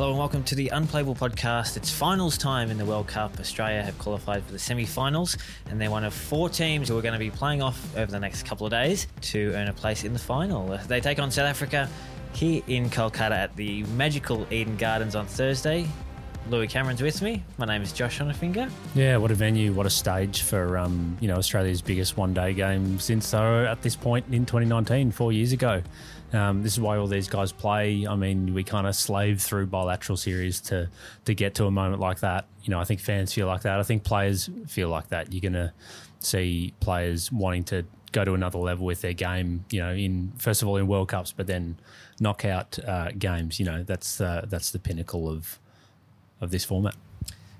Hello and welcome to the Unplayable Podcast. It's finals time in the World Cup. Australia have qualified for the semi finals, and they're one of four teams who are going to be playing off over the next couple of days to earn a place in the final. They take on South Africa here in Kolkata at the magical Eden Gardens on Thursday. Louis Cameron's with me. My name is Josh Schonafinger. Yeah, what a venue, what a stage for um, you know Australia's biggest one-day game since were at this point in 2019, four years ago. Um, this is why all these guys play. I mean, we kind of slave through bilateral series to to get to a moment like that. You know, I think fans feel like that. I think players feel like that. You're going to see players wanting to go to another level with their game. You know, in first of all in World Cups, but then knockout uh, games. You know, that's uh, that's the pinnacle of of this format.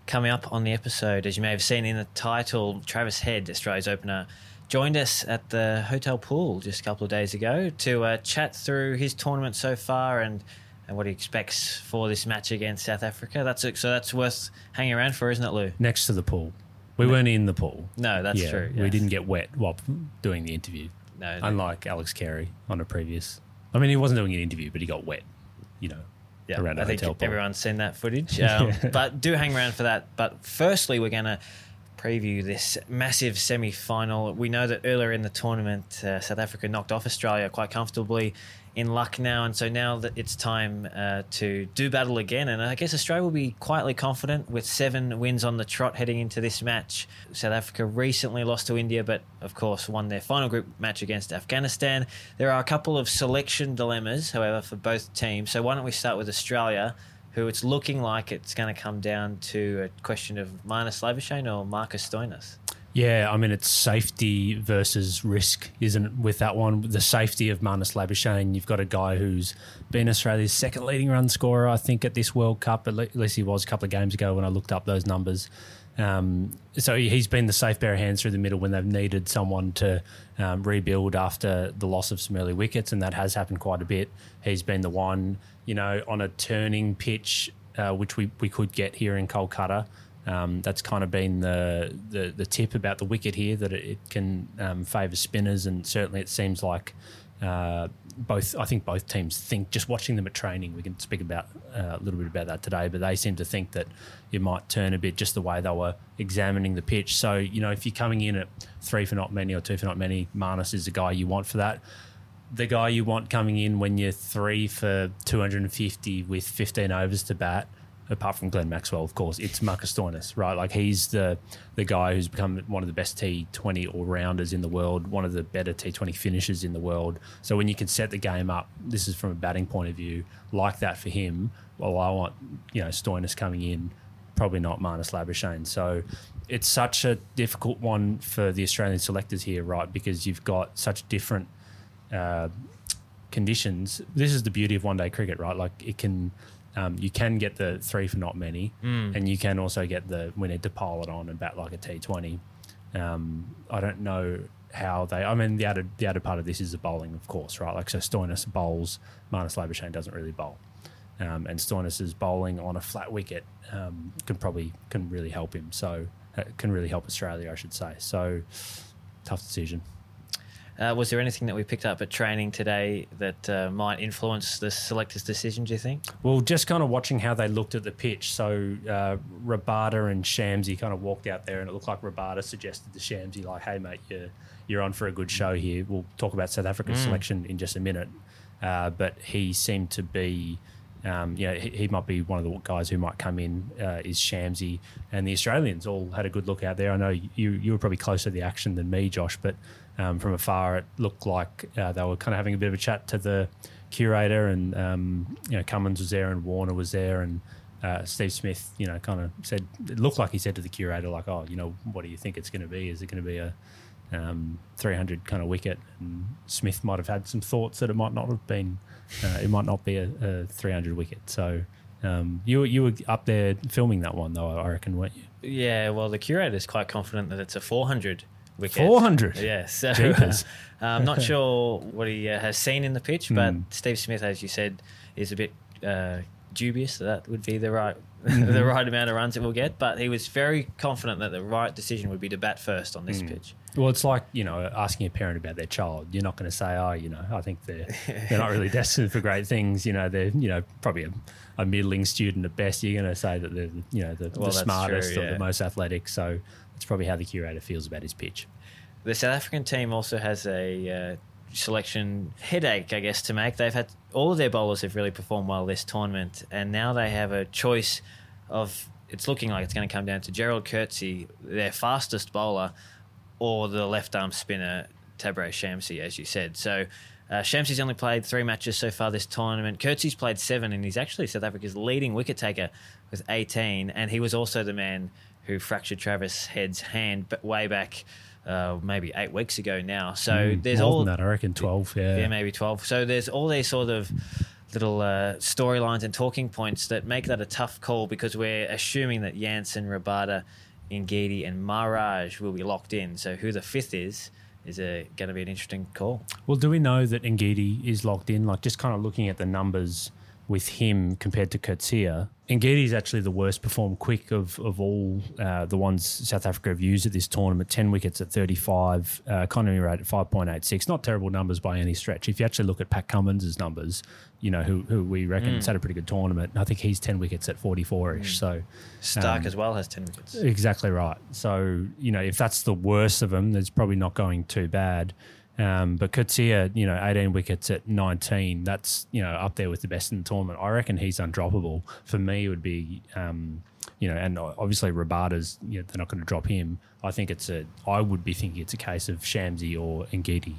Coming up on the episode, as you may have seen in the title, Travis Head, Australia's opener, joined us at the hotel pool just a couple of days ago to uh, chat through his tournament so far and and what he expects for this match against South Africa. That's it. So that's worth hanging around for, isn't it, Lou? Next to the pool, we weren't in the pool. No, that's yeah, true. We didn't get wet while doing the interview. No, no. Unlike Alex Carey on a previous. I mean, he wasn't doing an interview, but he got wet. You know, Yeah, around I think hotel everyone's seen that footage. Um, But do hang around for that. But firstly, we're going to preview this massive semi final. We know that earlier in the tournament, uh, South Africa knocked off Australia quite comfortably in Lucknow, And so now that it's time uh, to do battle again, and I guess Australia will be quietly confident with seven wins on the trot heading into this match. South Africa recently lost to India, but of course won their final group match against Afghanistan. There are a couple of selection dilemmas, however, for both teams. So why don't we start with Australia? Who it's looking like it's going to come down to a question of Marnus Labuschagne or Marcus Stoinis. Yeah, I mean it's safety versus risk, isn't it? With that one, the safety of Marnus Labuschagne, you've got a guy who's been Australia's second leading run scorer, I think, at this World Cup. At least he was a couple of games ago when I looked up those numbers. Um, so he's been the safe pair of hands through the middle when they've needed someone to um, rebuild after the loss of some early wickets, and that has happened quite a bit. He's been the one, you know, on a turning pitch, uh, which we, we could get here in Kolkata. Um, that's kind of been the, the the tip about the wicket here that it, it can um, favour spinners, and certainly it seems like uh, both. I think both teams think just watching them at training. We can speak about uh, a little bit about that today, but they seem to think that it might turn a bit just the way they were examining the pitch. So you know, if you're coming in at three for not many or two for not many, Marnus is the guy you want for that. The guy you want coming in when you're three for 250 with 15 overs to bat apart from Glenn Maxwell, of course, it's Marcus Stoinis, right? Like he's the the guy who's become one of the best T20 all rounders in the world, one of the better T20 finishers in the world. So when you can set the game up, this is from a batting point of view, like that for him. Well, I want you know Stoinis coming in, probably not Marnus Labuschagne. So it's such a difficult one for the Australian selectors here, right? Because you've got such different. Uh, conditions this is the beauty of one day cricket right like it can um, you can get the three for not many, and you can also get the we need to pile it on and bat like a T Twenty. Um, I don't know how they. I mean, the added the added part of this is the bowling, of course, right? Like so, Stoinis bowls, Marnus Labuschagne doesn't really bowl, um, and Stoinis's bowling on a flat wicket um, can probably can really help him. So uh, can really help Australia, I should say. So tough decision. Uh, was there anything that we picked up at training today that uh, might influence the selector's decision, do you think? Well, just kind of watching how they looked at the pitch. So uh, Rabada and Shamsi kind of walked out there, and it looked like Rabada suggested to Shamsi, like, "Hey, mate, you're you're on for a good show here. We'll talk about South Africa's selection in just a minute." Uh, but he seemed to be. Um, you know, he, he might be one of the guys who might come in. Uh, is Shamsi and the Australians all had a good look out there. I know you you were probably closer to the action than me, Josh, but um, from afar it looked like uh, they were kind of having a bit of a chat to the curator, and um, you know Cummins was there and Warner was there, and uh, Steve Smith, you know, kind of said it looked like he said to the curator, like, "Oh, you know, what do you think it's going to be? Is it going to be a um, 300 kind of wicket?" And Smith might have had some thoughts that it might not have been. Uh, it might not be a, a 300 wicket. So um, you you were up there filming that one though, I reckon, weren't you? Yeah, well, the curator is quite confident that it's a 400 wicket. 400. Yeah, so Jeepers. I'm not sure what he uh, has seen in the pitch, but Mm. Steve Smith, as you said, is a bit uh, dubious that that would be the right Mm-hmm. the right amount of runs it will get. But he was very confident that the right decision would be to bat first on Mm. this pitch. Well, it's like you know asking a parent about their child. You're not going to say, "Oh, you know, I think they're they're not really destined for great things." You know, they're you know probably a, a middling student at best. You're going to say that they're you know the, Well, the smartest true, or the most athletic. So that's probably how the curator feels about his pitch. The South African team also has a uh, selection headache, I guess, to make. They've had all of their bowlers have really performed well this tournament, and now they have a choice of. It's looking like it's going to come down to Gerald Coetzee, their fastest bowler, or the left arm spinner Tabraiz Shamsi, as you said. So. Uh, Shamsi's only played three matches so far this tournament. Coetzee's played seven, and he's actually South Africa's leading wicket taker with 18. And he was also the man who fractured Travis Head's hand but way back uh, maybe eight weeks ago now. So Mm, there's more all than that. I reckon twelve. Yeah. yeah, maybe 12. So there's all these sort of little uh, storylines and talking points that make that a tough call because we're assuming that Jansen, Rabada, Ngidi, and Maharaj will be locked in. So who the fifth is is going to be an interesting call. Well, do we know that Ngidi is locked in? Like just kind of looking at the numbers with him compared to Coetzee, Ngidi is actually the worst performed quick of, of all uh, the ones South Africa have used at this tournament. 10 wickets at 35, uh, economy rate at 5.86. Not terrible numbers by any stretch. If you actually look at Pat Cummins' numbers, you know, who, who we reckon has had a pretty good tournament. I think he's 10 wickets at 44 ish. So Stark Um, as well has 10 wickets. Exactly right. So, you know, if that's the worst of them, it's probably not going too bad. Um, but Coetzee, you know, 18 wickets at 19, that's, you know, up there with the best in the tournament. I reckon he's undroppable. For me, it would be, um, you know, and obviously Rabada's, you know, they're not going to drop him. I think it's a, I would be thinking it's a case of Shamsi or Ngidi.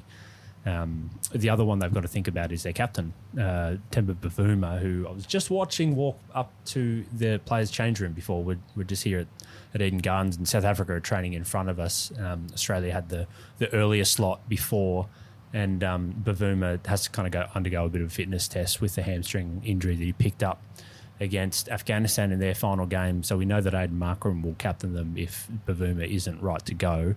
Um, the other one they've got to think about is their captain, uh, Temba Bavuma, who I was just watching walk up to the players' change room before. We're, we're just here at, at Eden Gardens, and South Africa are training in front of us. Um, Australia had the, the earlier slot before, and um, Bavuma has to kind of go undergo a bit of a fitness test with the hamstring injury that he picked up against Afghanistan in their final game. So we know that Aiden Markram will captain them if Bavuma isn't right to go.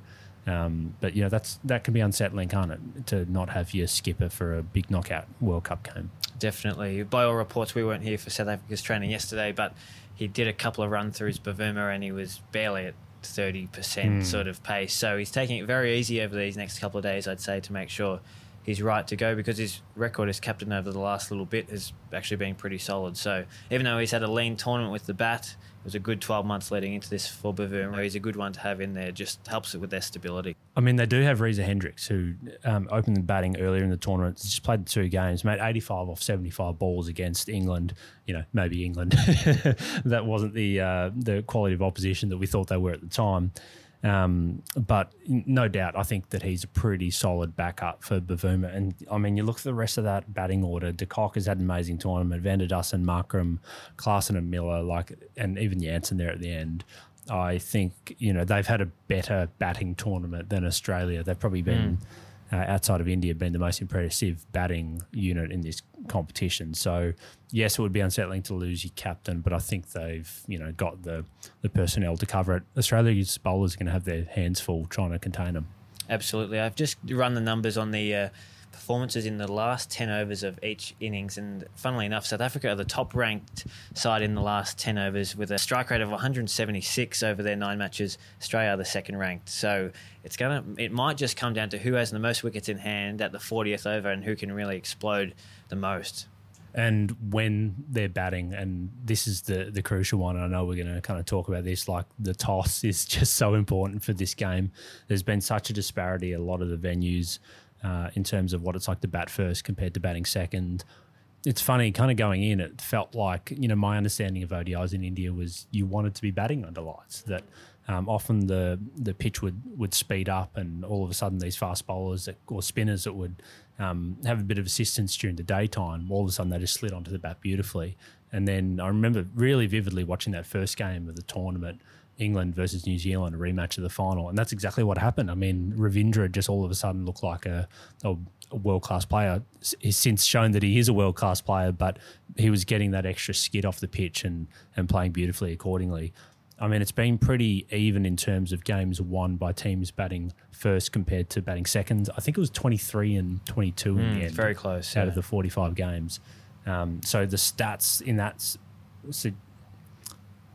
Um, but you know that's that can be unsettling, can't it, to not have your skipper for a big knockout World Cup game? Definitely. By all reports, we weren't here for South Africa's training yesterday, but he did a couple of run throughs Bavuma and he was barely at 30% hmm. sort of pace. So he's taking it very easy over these next couple of days, I'd say, to make sure he's right to go because his record as captain over the last little bit has actually been pretty solid. So even though he's had a lean tournament with the bat, was a good 12 months leading into this for Bavuma. He's a good one to have in there, just helps it with their stability. I mean, they do have Reza Hendricks, who um, opened the batting earlier in the tournament. Just played two games, made 85 off 75 balls against England. You know, maybe England. that wasn't the uh, the quality of opposition that we thought they were at the time. Um, but no doubt, I think that he's a pretty solid backup for Bavuma. And I mean, you look at the rest of that batting order. De Kock has had an amazing tournament. Van der Dussen, Markram, Klaasen and Miller, like, and even Jansen there at the end. I think you know they've had a better batting tournament than Australia. They've probably been uh, outside of India been the most impressive batting unit in this competition. So yes, it would be unsettling to lose your captain, but I think they've you know got the the personnel to cover it. Australia's bowlers are going to have their hands full trying to contain them. Absolutely. I've just run the numbers on the uh, performances in the last 10 overs of each innings. And funnily enough, South Africa are the top ranked side in the last 10 overs with a strike rate of 176 over their nine matches. Australia are the second ranked. So it's gonna, it might just come down to who has the most wickets in hand at the 40th over and who can really explode the most. and when they're batting, and this is the the crucial one. I know we're going to kind of talk about this. Like the toss is just so important for this game. There's been such a disparity a lot of the venues uh, in terms of what it's like to bat first compared to batting second. It's funny, kind of going in, it felt like, you know, my understanding of ODIs in India was you wanted to be batting under lights, that um, often the the pitch would, would speed up, and all of a sudden these fast bowlers that, or spinners that would um, have a bit of assistance during the daytime, all of a sudden they just slid onto the bat beautifully. And then I remember really vividly watching that first game of the tournament. England versus New Zealand, a rematch of the final, and that's exactly what happened. I mean, Ravindra just all of a sudden looked like a, a world class player. He's since shown that he is a world class player, but he was getting that extra skid off the pitch and, and playing beautifully accordingly. I mean, it's been pretty even in terms of games won by teams batting first compared to batting second. I think it was 23 and 22 mm, in the end. Very close. Out yeah. of the 45 games. Um, so the stats in that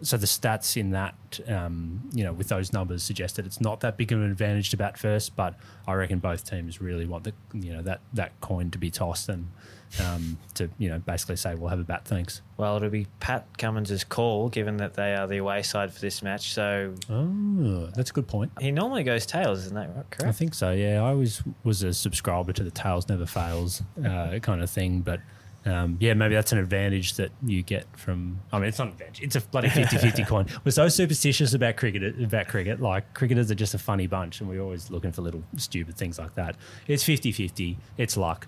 so the stats in that, um, you know, with those numbers suggest that it's not that big of an advantage to bat first. But I reckon both teams really want the, you know, that that coin to be tossed and um, to, you know, basically say we'll have a bat. Thanks. Well, it'll be Pat Cummins' call, given that they are the away side for this match. So, oh, that's a good point. He normally goes tails, isn't that right? Correct. I think so. Yeah, I always was a subscriber to the tails never fails uh, kind of thing, but um, yeah, maybe that's an advantage that you get from. I mean, it's not an advantage. It's a bloody 50-50 coin. We're so superstitious about cricket. About cricket, like cricketers are just a funny bunch, and we're always looking for little stupid things like that. It's 50-50. It's luck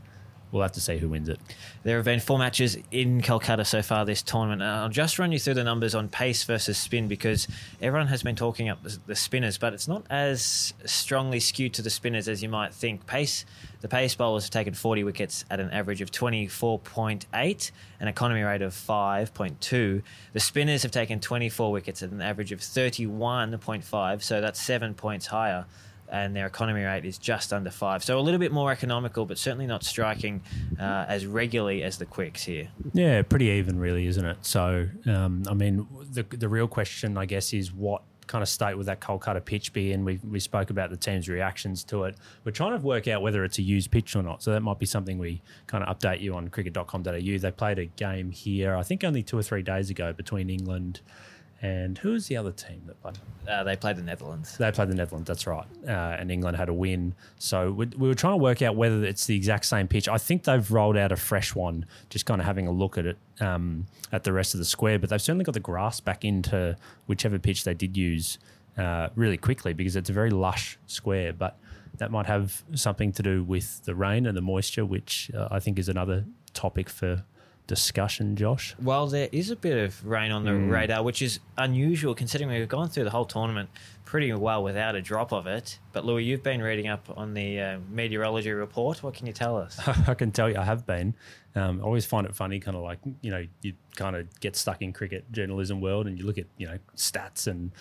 we'll have to see who wins it. There have been four matches in Calcutta so far this tournament. I'll just run you through the numbers on pace versus spin because everyone has been talking up the spinners, but it's not as strongly skewed to the spinners as you might think. Pace, the pace bowlers have taken 40 wickets at an average of 24.8, an economy rate of 5.2. The spinners have taken 24 wickets at an average of 31.5, so that's seven points higher and their economy rate is just under five. So a little bit more economical, but certainly not striking uh, as regularly as the quicks here. Yeah, pretty even, really, isn't it? So, um, I mean, the the real question, I guess, is what kind of state would that Kolkata pitch be in? We we spoke about the team's reactions to it. We're trying to work out whether it's a used pitch or not. So that might be something we kind of update you on cricket.com.au. They played a game here, I think only two or three days ago between England and who was the other team that played? Uh, they played the Netherlands. They played the Netherlands, that's right. Uh, and England had a win. So we, we, were trying to work out whether it's the exact same pitch. I think they've rolled out a fresh one, just kind of having a look at it um, at the rest of the square. But they've certainly got the grass back into whichever pitch they did use uh, really quickly because it's a very lush square. But that might have something to do with the rain and the moisture, which uh, I think is another topic for discussion, Josh? Well, there is a bit of rain on the mm. radar, which is unusual considering we've gone through the whole tournament pretty well without a drop of it. But Louis, you've been reading up on the uh, meteorology report. What can you tell us? I can tell you, I have been. Um, I always find it funny, kind of like you know, you kind of get stuck in cricket journalism world, and you look at you know stats and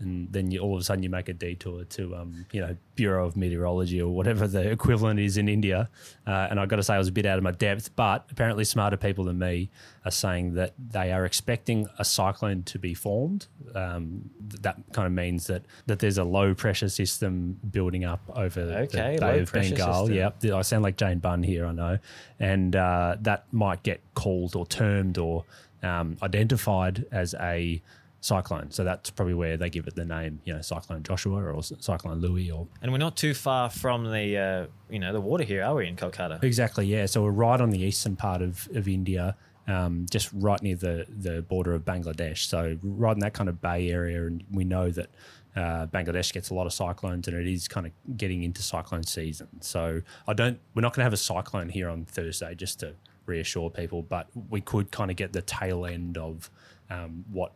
and then you all of a sudden you make a detour to um, you know Bureau of Meteorology or whatever the equivalent is in India. Uh, and I've got to say I was a bit out of my depth, but apparently smarter people than me are saying that they are expecting a cyclone to be formed. Um, that kind of means that that there's a low pressure system building up over okay, the Bay of Bengal. Yeah, I sound like Jane Bunn here, I know, and uh, that might get called or termed or um, identified as a Cyclone. So that's probably where they give it the name, you know, Cyclone Joshua or Cyclone Louis. Or and we're not too far from the, uh, you know, the water here, are we in Kolkata? Exactly. Yeah. So we're right on the eastern part of, of India, um, just right near the the border of Bangladesh. So right in that kind of bay area, and we know that. Uh, Bangladesh gets a lot of cyclones, and it is kind of getting into cyclone season. So I don't. We're not going to have a cyclone here on Thursday, just to reassure people. But we could kind of get the tail end of um, what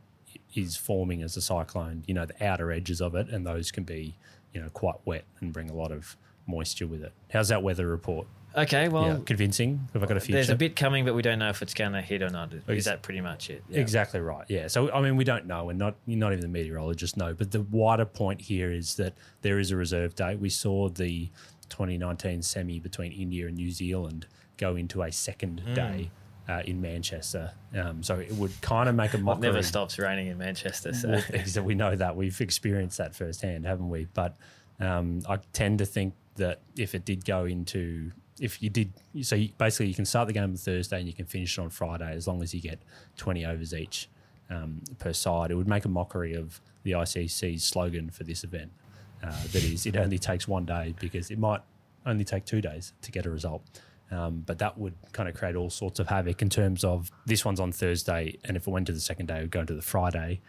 is forming as a cyclone, you know, the outer edges of it, and those can be, you know, quite wet and bring a lot of moisture with it. How's that weather report? Okay, well, yeah, convincing. Have I got a future? There's a bit coming, but we don't know if it's going to hit or not. Is that pretty much it? Yeah. Exactly right. Yeah. So I mean, we don't know, and not You're not even the meteorologists know. But the wider point here is that there is a reserve date. We saw the 2019 semi between India and New Zealand go into a second mm. day uh, in Manchester. Um, so it would kind of make a mockery. It never stops raining in Manchester. So. so we know that. We've experienced that firsthand, haven't we? But um, I tend to think that if it did go into, if you did, so you, basically you can start the game on Thursday and you can finish it on Friday as long as you get 20 overs each um, per side. It would make a mockery of the ICC's slogan for this event. Uh, that is, it only takes one day because it might only take two days to get a result. Um, but that would kind of create all sorts of havoc in terms of this one's on Thursday, and if it went to the second day, it would go into the Friday.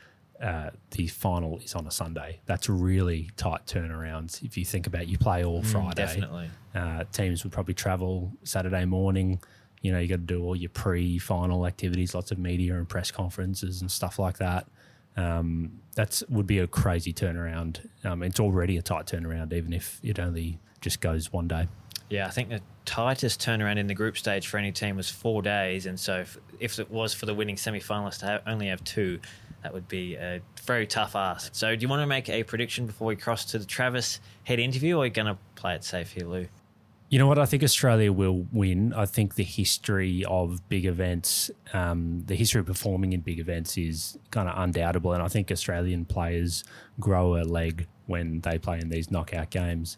uh, the final is on a Sunday. That's really tight turnarounds. If you think about, you play all Friday. Definitely. Uh, teams would probably travel Saturday morning. You know, you got to do all your pre-final activities, lots of media and press conferences and stuff like that. Um, that's would be a crazy turnaround. Um, it's already a tight turnaround, even if it only just goes one day. Yeah, I think the tightest turnaround in the group stage for any team was four days, and so if, if it was for the winning semi-finalist to have, only have two, that would be a very tough ask. So, do you want to make a prediction before we cross to the Travis head interview, or are you going to play it safe here, Lou? You know what? I think Australia will win. I think the history of big events, um, the history of performing in big events is kind of undoubtable. And I think Australian players grow a leg when they play in these knockout games.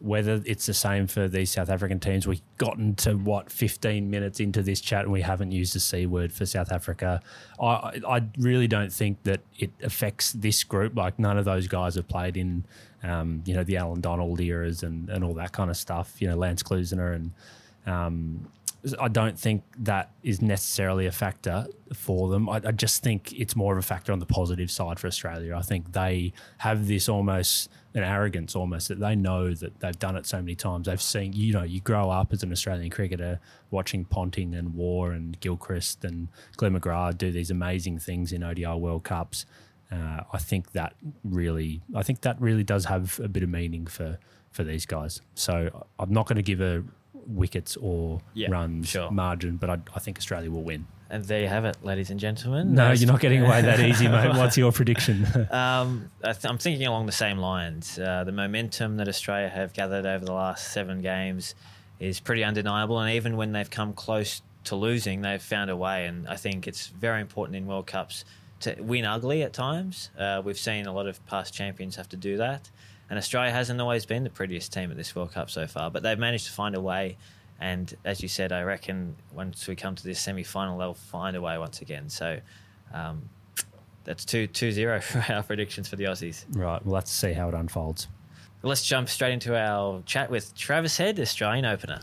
Whether it's the same for these South African teams, we've gotten to what 15 minutes into this chat and we haven't used a C word for South Africa. I, I really don't think that it affects this group. Like none of those guys have played in um, you know, the Allan Donald eras and, and all that kind of stuff, you know, Lance Klusener. And um, I don't think that is necessarily a factor for them. I, I, just think it's more of a factor on the positive side for Australia. I think they have this almost an arrogance almost that they know that they've done it so many times. They've seen, you know, you grow up as an Australian cricketer watching Ponting and Warne and Gilchrist and Glenn McGrath do these amazing things in ODI World Cups uh, I think that really, I think that really does have a bit of meaning for for these guys. So I'm not going to give a wickets or yeah, runs sure. margin, but I, I, think Australia will win. And there you have it, ladies and gentlemen. No, you're not getting away that easy, mate. What's your prediction? um, I am thinking along the same lines. Uh, the momentum that Australia have gathered over the last seven games is pretty undeniable, and even when they've come close to losing, they've found a way. And I think it's very important in World Cups to win ugly at times. Uh, we've seen a lot of past champions have to do that. And Australia hasn't always been the prettiest team at this World Cup so far, but they've managed to find a way. And as you said, I reckon once we come to this semi final, they'll find a way once again. So um, that's 2 2 0 for our predictions for the Aussies. Right. We'll have to see how it unfolds. Let's jump straight into our chat with Travis Head, Australian opener.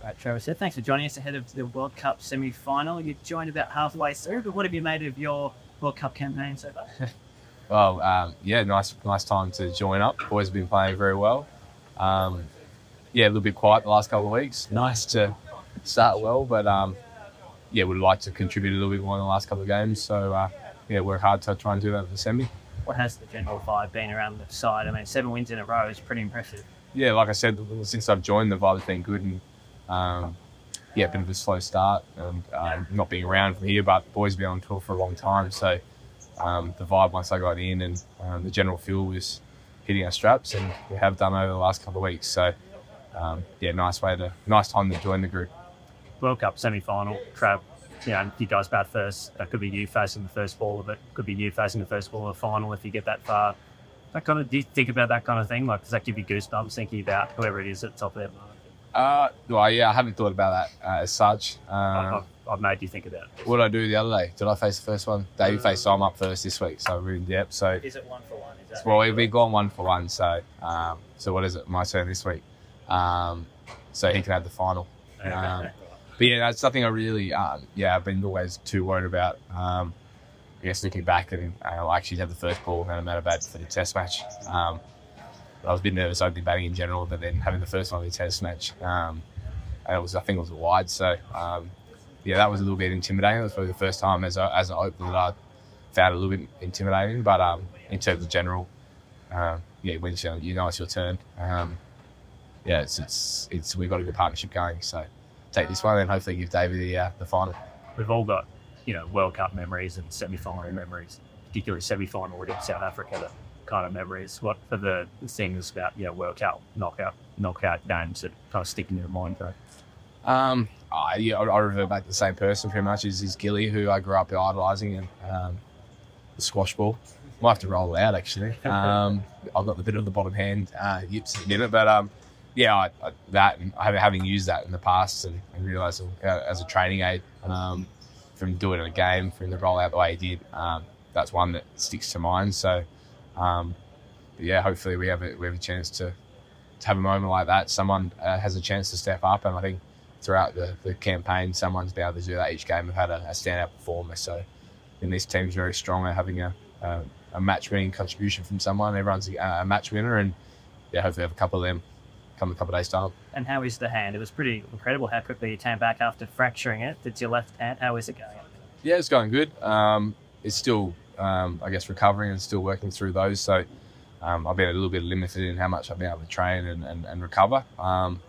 All right, Travis Head, Thanks for joining us ahead of the World Cup semi final. You joined about halfway through, but what have you made of your World Cup campaign so far? well, um, yeah, nice nice time to join up. Boys have been playing very well. Um, yeah, a little bit quiet the last couple of weeks. Nice to start well, but um, yeah, would like to contribute a little bit more in the last couple of games. So uh, yeah, work hard to try and do that for the semi. What has the general vibe been around the side? I mean, seven wins in a row is pretty impressive. Yeah, like I said, since I've joined, the vibe's been good, and um, yeah, a bit of a slow start and uh, not being around from here, but the boys have been on tour for a long time. So um, the vibe once I got in and um, the general feel was hitting our straps, and we have done over the last couple of weeks. So um, yeah, nice way to nice time to join the group. World Cup semi final, Trav. You know, you guys bat first. That could be you facing the first ball of it. Could be you facing the first ball of the final if you get that far. That kind of. Do you think about that kind of thing? Like, does that give you goosebumps thinking about whoever it is at the top of their uh, well, yeah, I haven't thought about that uh, as such. Um, I've, made you think about it. What did I do the other day? Did I face the first one? Davey uh, faced, so I'm up first this week, so we're in depth. So is it one for one? Is that well, we've been gone one for one. So, um, so what is it? My turn this week. Um, so he can have the final. Okay. Um, but yeah, that's something I really, um, yeah, I've been always too worried about. Um, I guess looking back, and uh, I actually had the first ball, and I'm out of bad for the test match. Um, I was a bit nervous opening batting in general, but then having the first one of the test match, um, it was I think it was a wide. So um, yeah, that was a little bit intimidating. It was probably the first time as a, as an opener that I found it a little bit intimidating. But um, in terms of general, uh, yeah, when you know it's your turn, um, yeah, it's, it's it's we've got a good partnership going. So take this one and hopefully give David the uh, the final. We've all got you know World Cup memories and semi final memories, particularly semi final against South Africa. the kind of memories? What are the things about you know World Cup knockout knockout games that kind of stick in your mind, though? Um, I, yeah, I, revert back to the same person pretty much as is Gilly, who I grew up idolising, and um, the squash ball. Might have to roll it out actually. Um, I've got the bit of the bottom hand uh, yips in it, but um, yeah, I, I, that and having used that in the past and, and realised uh, as a training aid um, from doing it in a game, from the roll out the way he did, um, that's one that sticks to mind. So um, yeah, hopefully we have a, we have a chance to, to have a moment like that. Someone uh, has a chance to step up, and I think throughout the, the campaign, someone's been able to do that each game. We've had a, a standout performer. So, and this team's very strong at having a, a, a match winning contribution from someone. Everyone's a, a match winner, and yeah, hopefully have a couple of them come a couple of days' time. And how is the hand? It was pretty incredible how quickly you came back after fracturing it. It's your left hand. How is it going? Yeah, it's going good. Um, it's still, um, I guess, recovering and still working through those. So um, I've been a little bit limited in how much I've been able to train and, and, and recover. Um,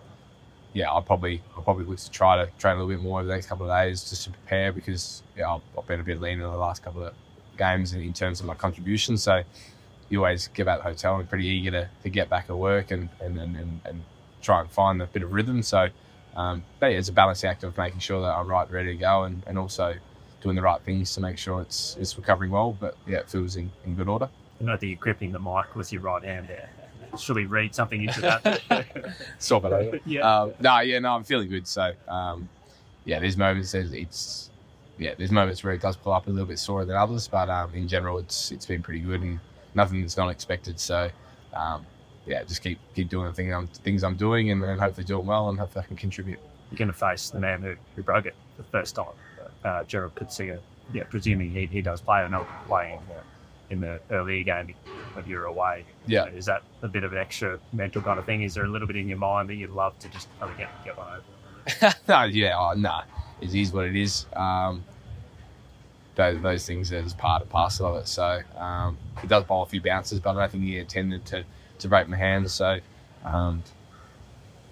yeah, I'll probably I'll probably look to try to train a little bit more over the next couple of days just to prepare because yeah, I've, been a bit lean in the last couple of games in, terms of my contribution. So you always get out the hotel and pretty eager to, to get back at work and, and, and, and, and try and find a bit of rhythm. So um, but yeah, it's a balancing act of making sure that I'm right, ready to go, and, and also doing the right things to make sure it's it's recovering well. But yeah, it feels in, in good order. I know that you're gripping the mic with your right hand there. Should we read something into that? Swap it over. Yeah. Um, no, yeah, no, I'm feeling good. So, um, yeah, there's moments it's, yeah, there's moments where it does pull up a little bit sore than others, but um, in general, it's it's been pretty good and nothing that's not expected. So, um, yeah, just keep keep doing the thing I'm, things I'm doing and, and hopefully doing well and hopefully I can contribute. You're going to face the man who, who broke it the first time, uh, Gerald Coetzee. Yeah, presuming he, he does play. Know playing uh, in the earlier game when you're away. Yeah. Is that a bit of an extra mental kind of thing? Is there a little bit in your mind that you'd love to just kind of get, get one over? no, yeah, oh, nah, it is what it is. Um, those, those things are just part and parcel of it. So um, it does bowl a few bounces, but I don't think he intended to, to break my hands. So um,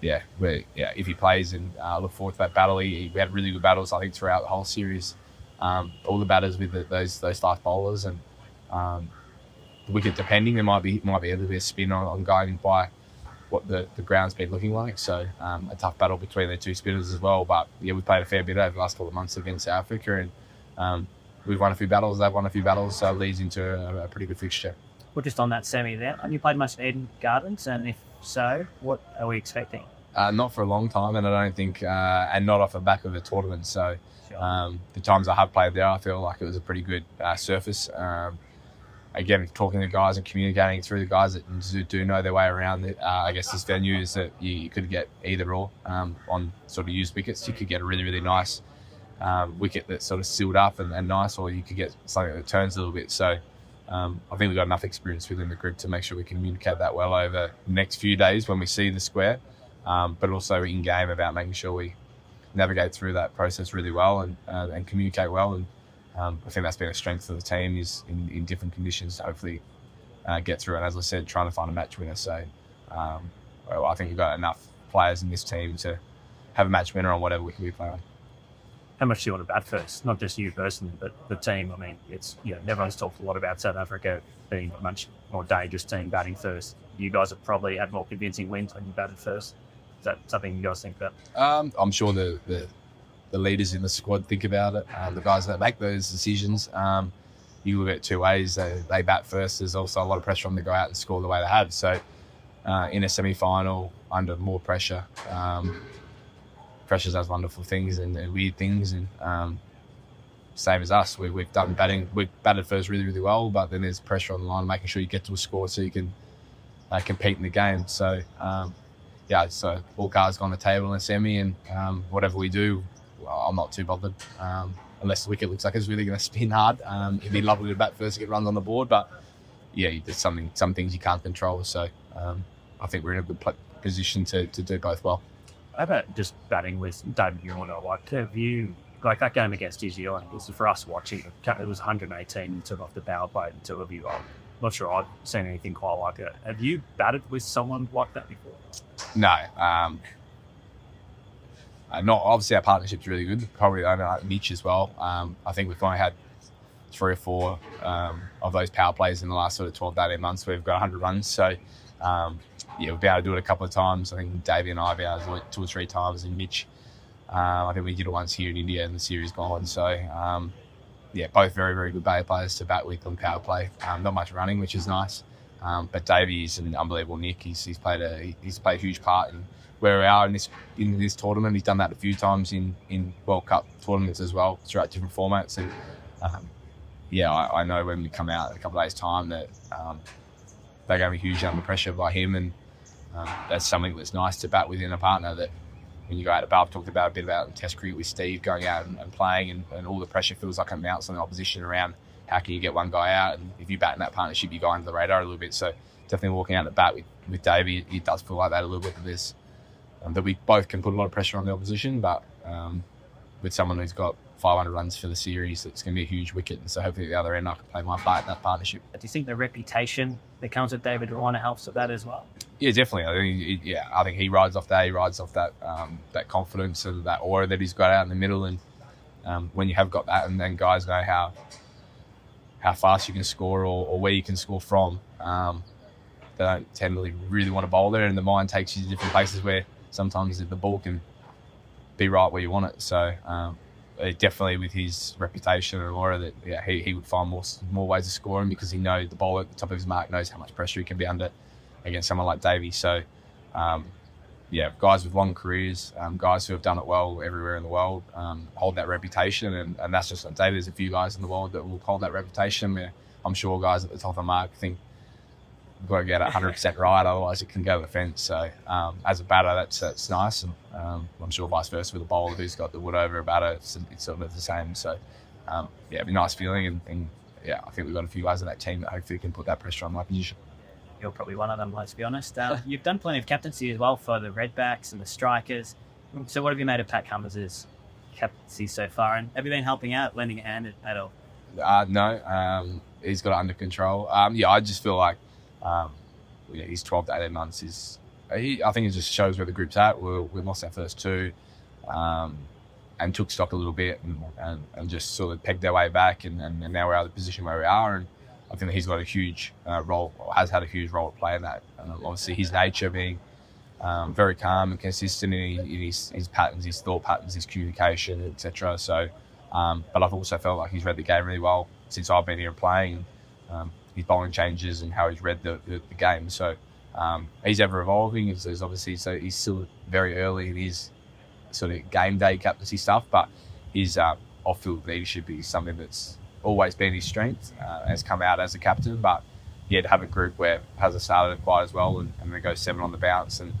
yeah, we yeah, if he plays and uh, look forward to that battle. He, he had really good battles, I think, throughout the whole series. Um, all the batters with the, those those fast bowlers and um, the wicket depending, there might be might be a little bit of spin on, on guiding by what the, the ground's been looking like. So um, a tough battle between the two spinners as well. But yeah, we've played a fair bit over the last couple of months against South Africa, and um, we've won a few battles. They've won a few battles, so it leads into a, a pretty good fixture. Well, just on that semi there, and you played much at Eden Gardens, and if so, what are we expecting? Uh, not for a long time, and I don't think, uh, and not off the back of a tournament. So Sure. um, the times I have played there, I feel like it was a pretty good uh, surface. Um, again, talking to guys and communicating through the guys that do, know their way around. Uh, I guess this venue is that you, you could get either or um, on sort of used wickets. You could get a really really nice um, wicket that's sort of sealed up and, and nice, or you could get something that turns a little bit. So. Um, I think we've got enough experience within the group to make sure we communicate that well over the next few days when we see the square, um, but also in game about making sure we navigate through that process really well and uh, and communicate well. And um, I think that's been a strength of the team is in, in different conditions to hopefully uh, get through. And as I said, trying to find a match winner. So um, well, I think we've got enough players in this team to have a match winner on whatever we can be playing. How much do you want to bat first? Not just you personally, but the team. I mean, it's you know, everyone's talked a lot about South Africa being a much more dangerous team batting first. You guys have probably had more convincing wins when you batted first. Is that something you guys think about? Um, I'm sure the, the the leaders in the squad think about it. Um, the guys that make those decisions. Um, you look at it two ways. They, they bat first. There's also a lot of pressure on them to go out and score the way they have. So uh, in a semi-final, under more pressure, um, pressure does wonderful things and, and weird things. And um, same as us, we, we've done batting. We've batted first really really well, but then there's pressure on the line, making sure you get to a score so you can uh, compete in the game. So um, yeah, so all cards go on the table in semi, and um, whatever we do, well, I'm not too bothered. Um, unless the wicket looks like it's really going to spin hard, um, it'd be lovely to bat first to get runs on the board, but yeah, there's something, some things you can't control. So um, I think we're in a good pl- position to, to do both well. How about just batting with David Warner? Like, have you like that game against New Zealand? This is for us watching. It was 118 and took off the power play and two of you. I'm not sure I've seen anything quite like it. Have you batted with someone like that before? No, um, uh, not obviously our partnership's really good. Probably I know Mitch as well. Um, I think we've only had three or four um, of those power plays in the last sort of 12 to 18 months. We've got 100 runs, so um, yeah, we've been able to do it a couple of times. I think Davey and I have been it two or three times, and Mitch. Um, I think we did it once here in India, and the series gone. So um, yeah, both very very good Bay players to bat with on power play. Um, not much running, which is nice. Um, but Davey is an unbelievable nick. He's, he's played a he's played a huge part in where we are in this in this tournament. He's done that a few times in in World Cup tournaments as well throughout different formats. And um, yeah, I, I know when we come out in a couple of days' time that um, going to be huge under pressure by him, and um, that's something that's nice to bat within a partner that when you go out above. Talked about a bit about Test cricket with Steve going out and, and playing, and, and, all the pressure feels like it mounts on the opposition around how can you get one guy out, and if you bat in that partnership, you go under the radar a little bit. So definitely walking out the bat with with Davey, it does feel like that a little bit. Of this um, that we both can put a lot of pressure on the opposition, but um, with someone who's got 500 runs for the series, it's going to be a huge wicket. And so hopefully at the other end, I can play my part in that partnership. Do you think the reputation that comes with David Warner helps with that as well? Yeah, definitely. I think, yeah, I think he rides off that. He rides off that um, that confidence and that aura that he's got out in the middle. And um, when you have got that, and then guys know how how fast you can score or, or where you can score from, um, they don't tend to really want to bowl there. And the mind takes you to different places where sometimes the ball can be right where you want it. So um, definitely with his reputation and aura, that yeah, he, he would find more more ways of scoring because he knows the ball at the top of his mark knows how much pressure he can be under against someone like Davey. So um, yeah, guys with long careers, um, guys who have done it well everywhere in the world, um, hold that reputation, and, and that's just Davey. There's a few guys in the world that will hold that reputation. I'm sure guys at the top of the mark think You've got to get 100% right, otherwise it can go to the fence. So um, as a batter, that's that's nice, and um, I'm sure vice versa with a bowler who's got the wood over a batter, it's, it's sort of the same. So um, yeah, it'd be a nice feeling, and, and, yeah, I think we've got a few guys in that team that hopefully can put that pressure on my position. You're probably one of them, let's be honest. Uh, you've done plenty of captaincy as well for the Redbacks and the Strikers. So what have you made of Pat Cummins' captaincy so far, and have you been helping out, lending a hand at all? Uh, no, um, he's got it under control. Um, yeah, I just feel like um, yeah, he's 12 to 18 months. Is he, I think it just shows where the group's at. we we lost our first two um, and took stock a little bit and, and, and, just sort of pegged our way back. And, and, now we're out of the position where we are. And I think he's got a huge uh, role, has had a huge role to play in that. Obviously, his nature being um, very calm and consistent in, in his, his, patterns, his thought patterns, his communication, etc. So, um, but I've also felt like he's read the game really well since I've been here and playing. Um, his bowling changes and how he's read the, the, the game. So um, he's ever evolving. He's, he's, obviously so he's still very early in his sort of game day captaincy stuff, but his uh, off-field leadership is something that's always been his strength. Uh, has come out as a captain, but yeah, to have a group where has a started quite as well and, and then go seven on the bounce and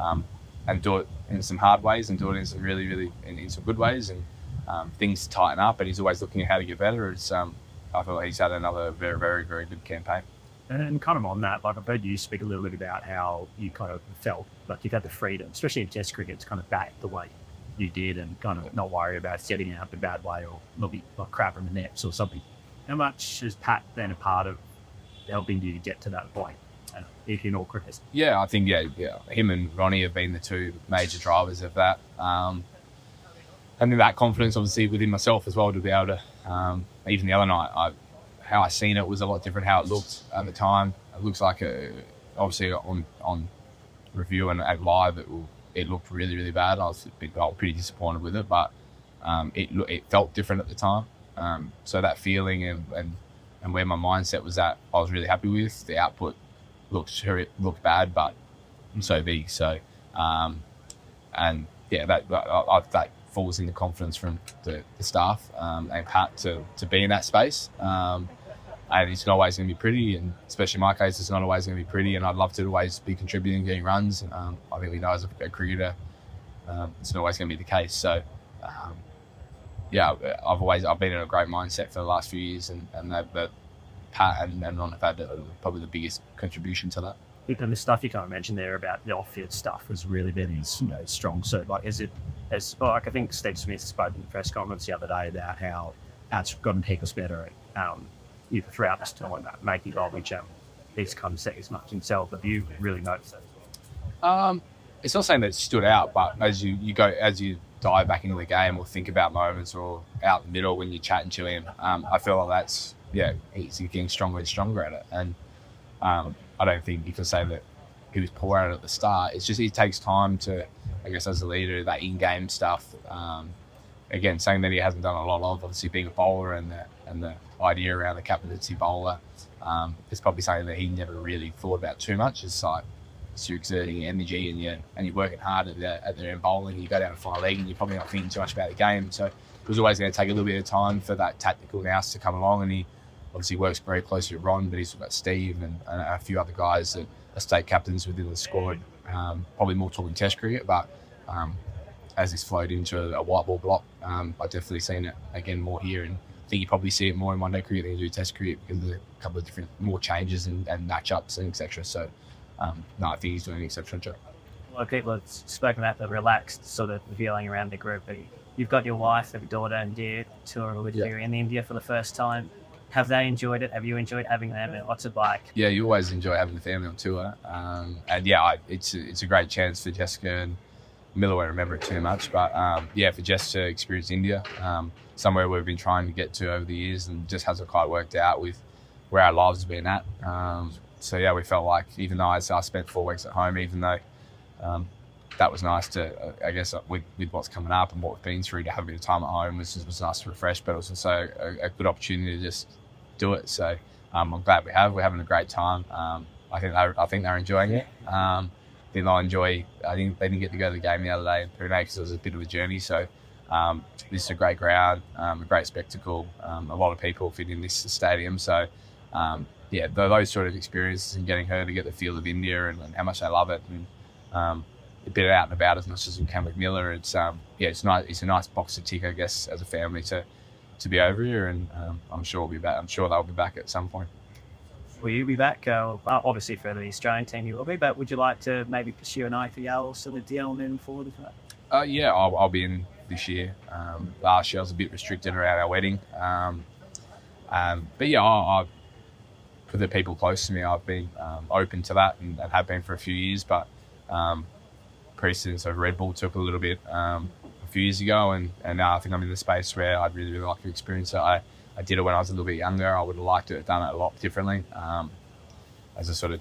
um, and do it in some hard ways and do it in some really really in, in some good ways and um, things tighten up and he's always looking at how to get better. It's um, I feel like he's had another very, very, very good campaign. And kind of on that, like I've heard you speak a little bit about how you kind of felt like you've had the freedom, especially in Test cricket, to kind of bat the way you did and kind of not worry about setting out the bad way or maybe like crap from the nets or something. How much has Pat been a part of helping you get to that point? Uh, in all cricket. Yeah, I think yeah, yeah. Him and Ronnie have been the two major drivers of that. Um, and then that confidence, obviously, within myself as well, to be able to um, even the other night, I, how I seen it was a lot different. How it looked at the time, it looks like a, obviously on on review and at live, it will, it looked really really bad. I was, bit, I was pretty disappointed with it, but um, it it felt different at the time. Um, so that feeling and, and and where my mindset was at, I was really happy with. The output looked sure it looked bad, but i'm so big. so. Um, and yeah, that I, that falls into confidence from the, the staff um, and Pat to, to be in that space. Um, and it's not always going to be pretty, and especially in my case, it's not always going to be pretty. And I'd love to always be contributing, getting runs. Um, I think we know as a, a cricketer, um, it's not always going to be the case. So, um, yeah, I've always I've been in a great mindset for the last few years, and and that, Pat and, and Ron have had probably the biggest contribution to that and the stuff you of mentioned there about the off-field stuff has really been you know, strong suit. Like, is it as like I think Steve Smith spoke in the press conference the other day about how Pat's gotten heaps better um, throughout this tournament, making bowling jump. He's kind of set as much himself. Have you really noticed it? Um, it's not saying that it stood out, but as you, you go as you dive back into the game or think about moments or out the middle when you're chatting to him, um, I feel like that's yeah, he's getting stronger and stronger at it. And um, I don't think you can say that he was poor at at the start. It's just it takes time to, I guess, as a leader, that in-game stuff. Um, again, saying that he hasn't done a lot of, obviously being a bowler and the and the idea around the captaincy bowler um, is probably something that he never really thought about too much. It's like you're exerting energy and you're and you're working hard at the, at the end bowling. You go down to five leg and you're probably not thinking too much about the game. So it was always going to take a little bit of time for that tactical nous to come along, and he obviously works very closely with Ron, but he's got Steve and, and a few other guys that are state captains within the squad. Um, probably more talking Test cricket, but um, as this flowed into a, a white ball block, um, I've definitely seen it again more here, and I think you probably see it more in one day cricket than you do Test cricket because there's a couple of different more changes and, and matchups and etc. So, um, no, I think he's doing an exceptional job. A lot of people have spoken about the relaxed sort of feeling around the group. You've got your wife, your daughter, and dear tour with Yeah. you in India for the first time. Have they enjoyed it? Have you enjoyed having them? What's it like? yeah, you always enjoy having the family on tour, um, and yeah, I, it's a, it's a great chance for Jessica and Mila won't remember it too much, but um, yeah, for Jess to experience India, um, somewhere we've been trying to get to over the years, and just hasn't quite worked out with where our lives have been at. Um, so yeah, we felt like even though I, I spent four weeks at home, even though um, that was nice to, uh, I guess, uh, with, with what's coming up and what we've been through, to have a bit of time at home was, was nice to refresh, but it was also a, a good opportunity to just do it. So um, I'm glad we have. We're having a great time. Um, I think they're, I think they're enjoying it. Um, I think they'll enjoy. I think they didn't get to go to the game the other day in Pune because it was a bit of a journey. So um, this is a great ground, um, a great spectacle. Um, a lot of people fit in this stadium. So um, yeah, those sort of experiences and getting her to get the feel of India and, and how much they love it and um, a bit out and about as much as we can with Mila. It's um, yeah, it's nice. It's a nice box to tick, I guess, as a family to to be over here, and um, I'm sure we'll be back. I'm sure they'll be back at some point. Will you be back? Uh, obviously, for the Australian team, you will be, but would you like to maybe pursue an IPL sort of deal moving forward? Uh, yeah, I'll, I'll be in this year. Um, last year I was a bit restricted around our wedding, um, um, but yeah, I, I, for the people close to me, I've been um, open to that and, and have been for a few years. But um, precedence of red ball took a little bit um, a few years ago, and, and now I think I'm in the space where I'd really, really like to experience it. I, I did it when I was a little bit younger. I would have liked to have done it a lot differently. Um, as a sort of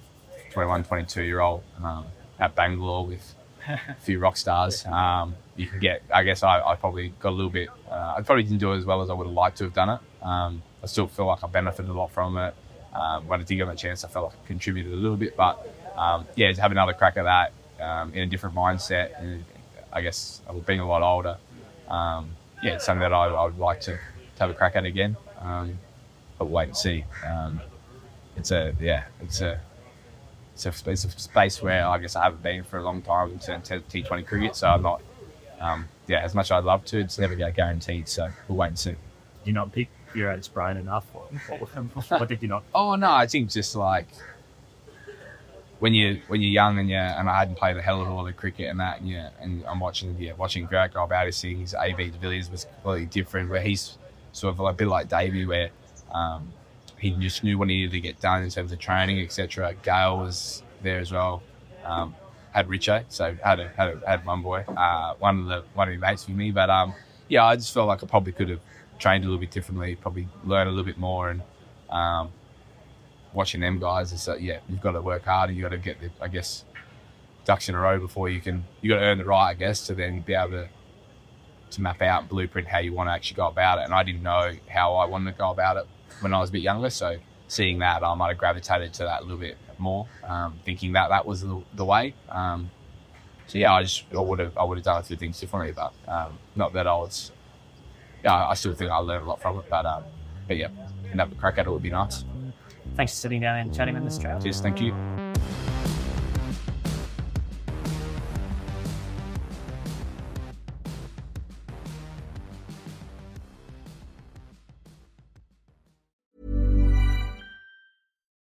21, 22 year old um, at Bangalore with a few rock stars. Um, you can get, I guess I, I probably got a little bit, uh, I probably didn't do it as well as I would have liked to have done it. Um, I still feel like I benefited a lot from it. Um, when I did get that chance, I felt like I contributed a little bit. But um, yeah, to have another crack at that um, in a different mindset, and I guess being a lot older, um, yeah, it's something that I, I would like to, to have a crack at again. Um, but wait and see. Um, it's a yeah, it's a it's a, space, a space where I guess I haven't been for a long time in terms of T20 cricket, so I'm not. Um, yeah, as much as I'd love to, it's never guaranteed. So we'll wait and see. Did you not pick your own brain enough? Or, or what did you not? Oh no, I think just like when you when you're young and yeah, and I hadn't played a hell of a lot of cricket and that, and yeah, and I'm watching yeah watching Virat go about his things. AB de Villiers was completely different, where he's sort of a bit like Davey, where um, he just knew what he needed to get done in terms of training, etc. Gayle was there as well. Um, had Richo, so had a, had a, had one boy, uh, one of the one of his mates with me. But um, yeah, I just felt like I probably could have trained a little bit differently, probably learned a little bit more, and um, watching them guys is that yeah, you've got to work hard. And you got to get the I guess ducks in a row before you can. You got to earn the right, I guess, to then be able to to map out and blueprint how you want to actually go about it. And I didn't know how I wanted to go about it when I was a bit younger, so seeing that, I might have gravitated to that a little bit more, um, thinking that that was the, the way. Um, so yeah, I just I would have I would have done a few things differently, but um, not that I was. Yeah, I still think I learned a lot from it, but um, but yeah, and have a crack at it would be nice. Thanks for sitting down and chatting with us, Trav. Cheers, thank you.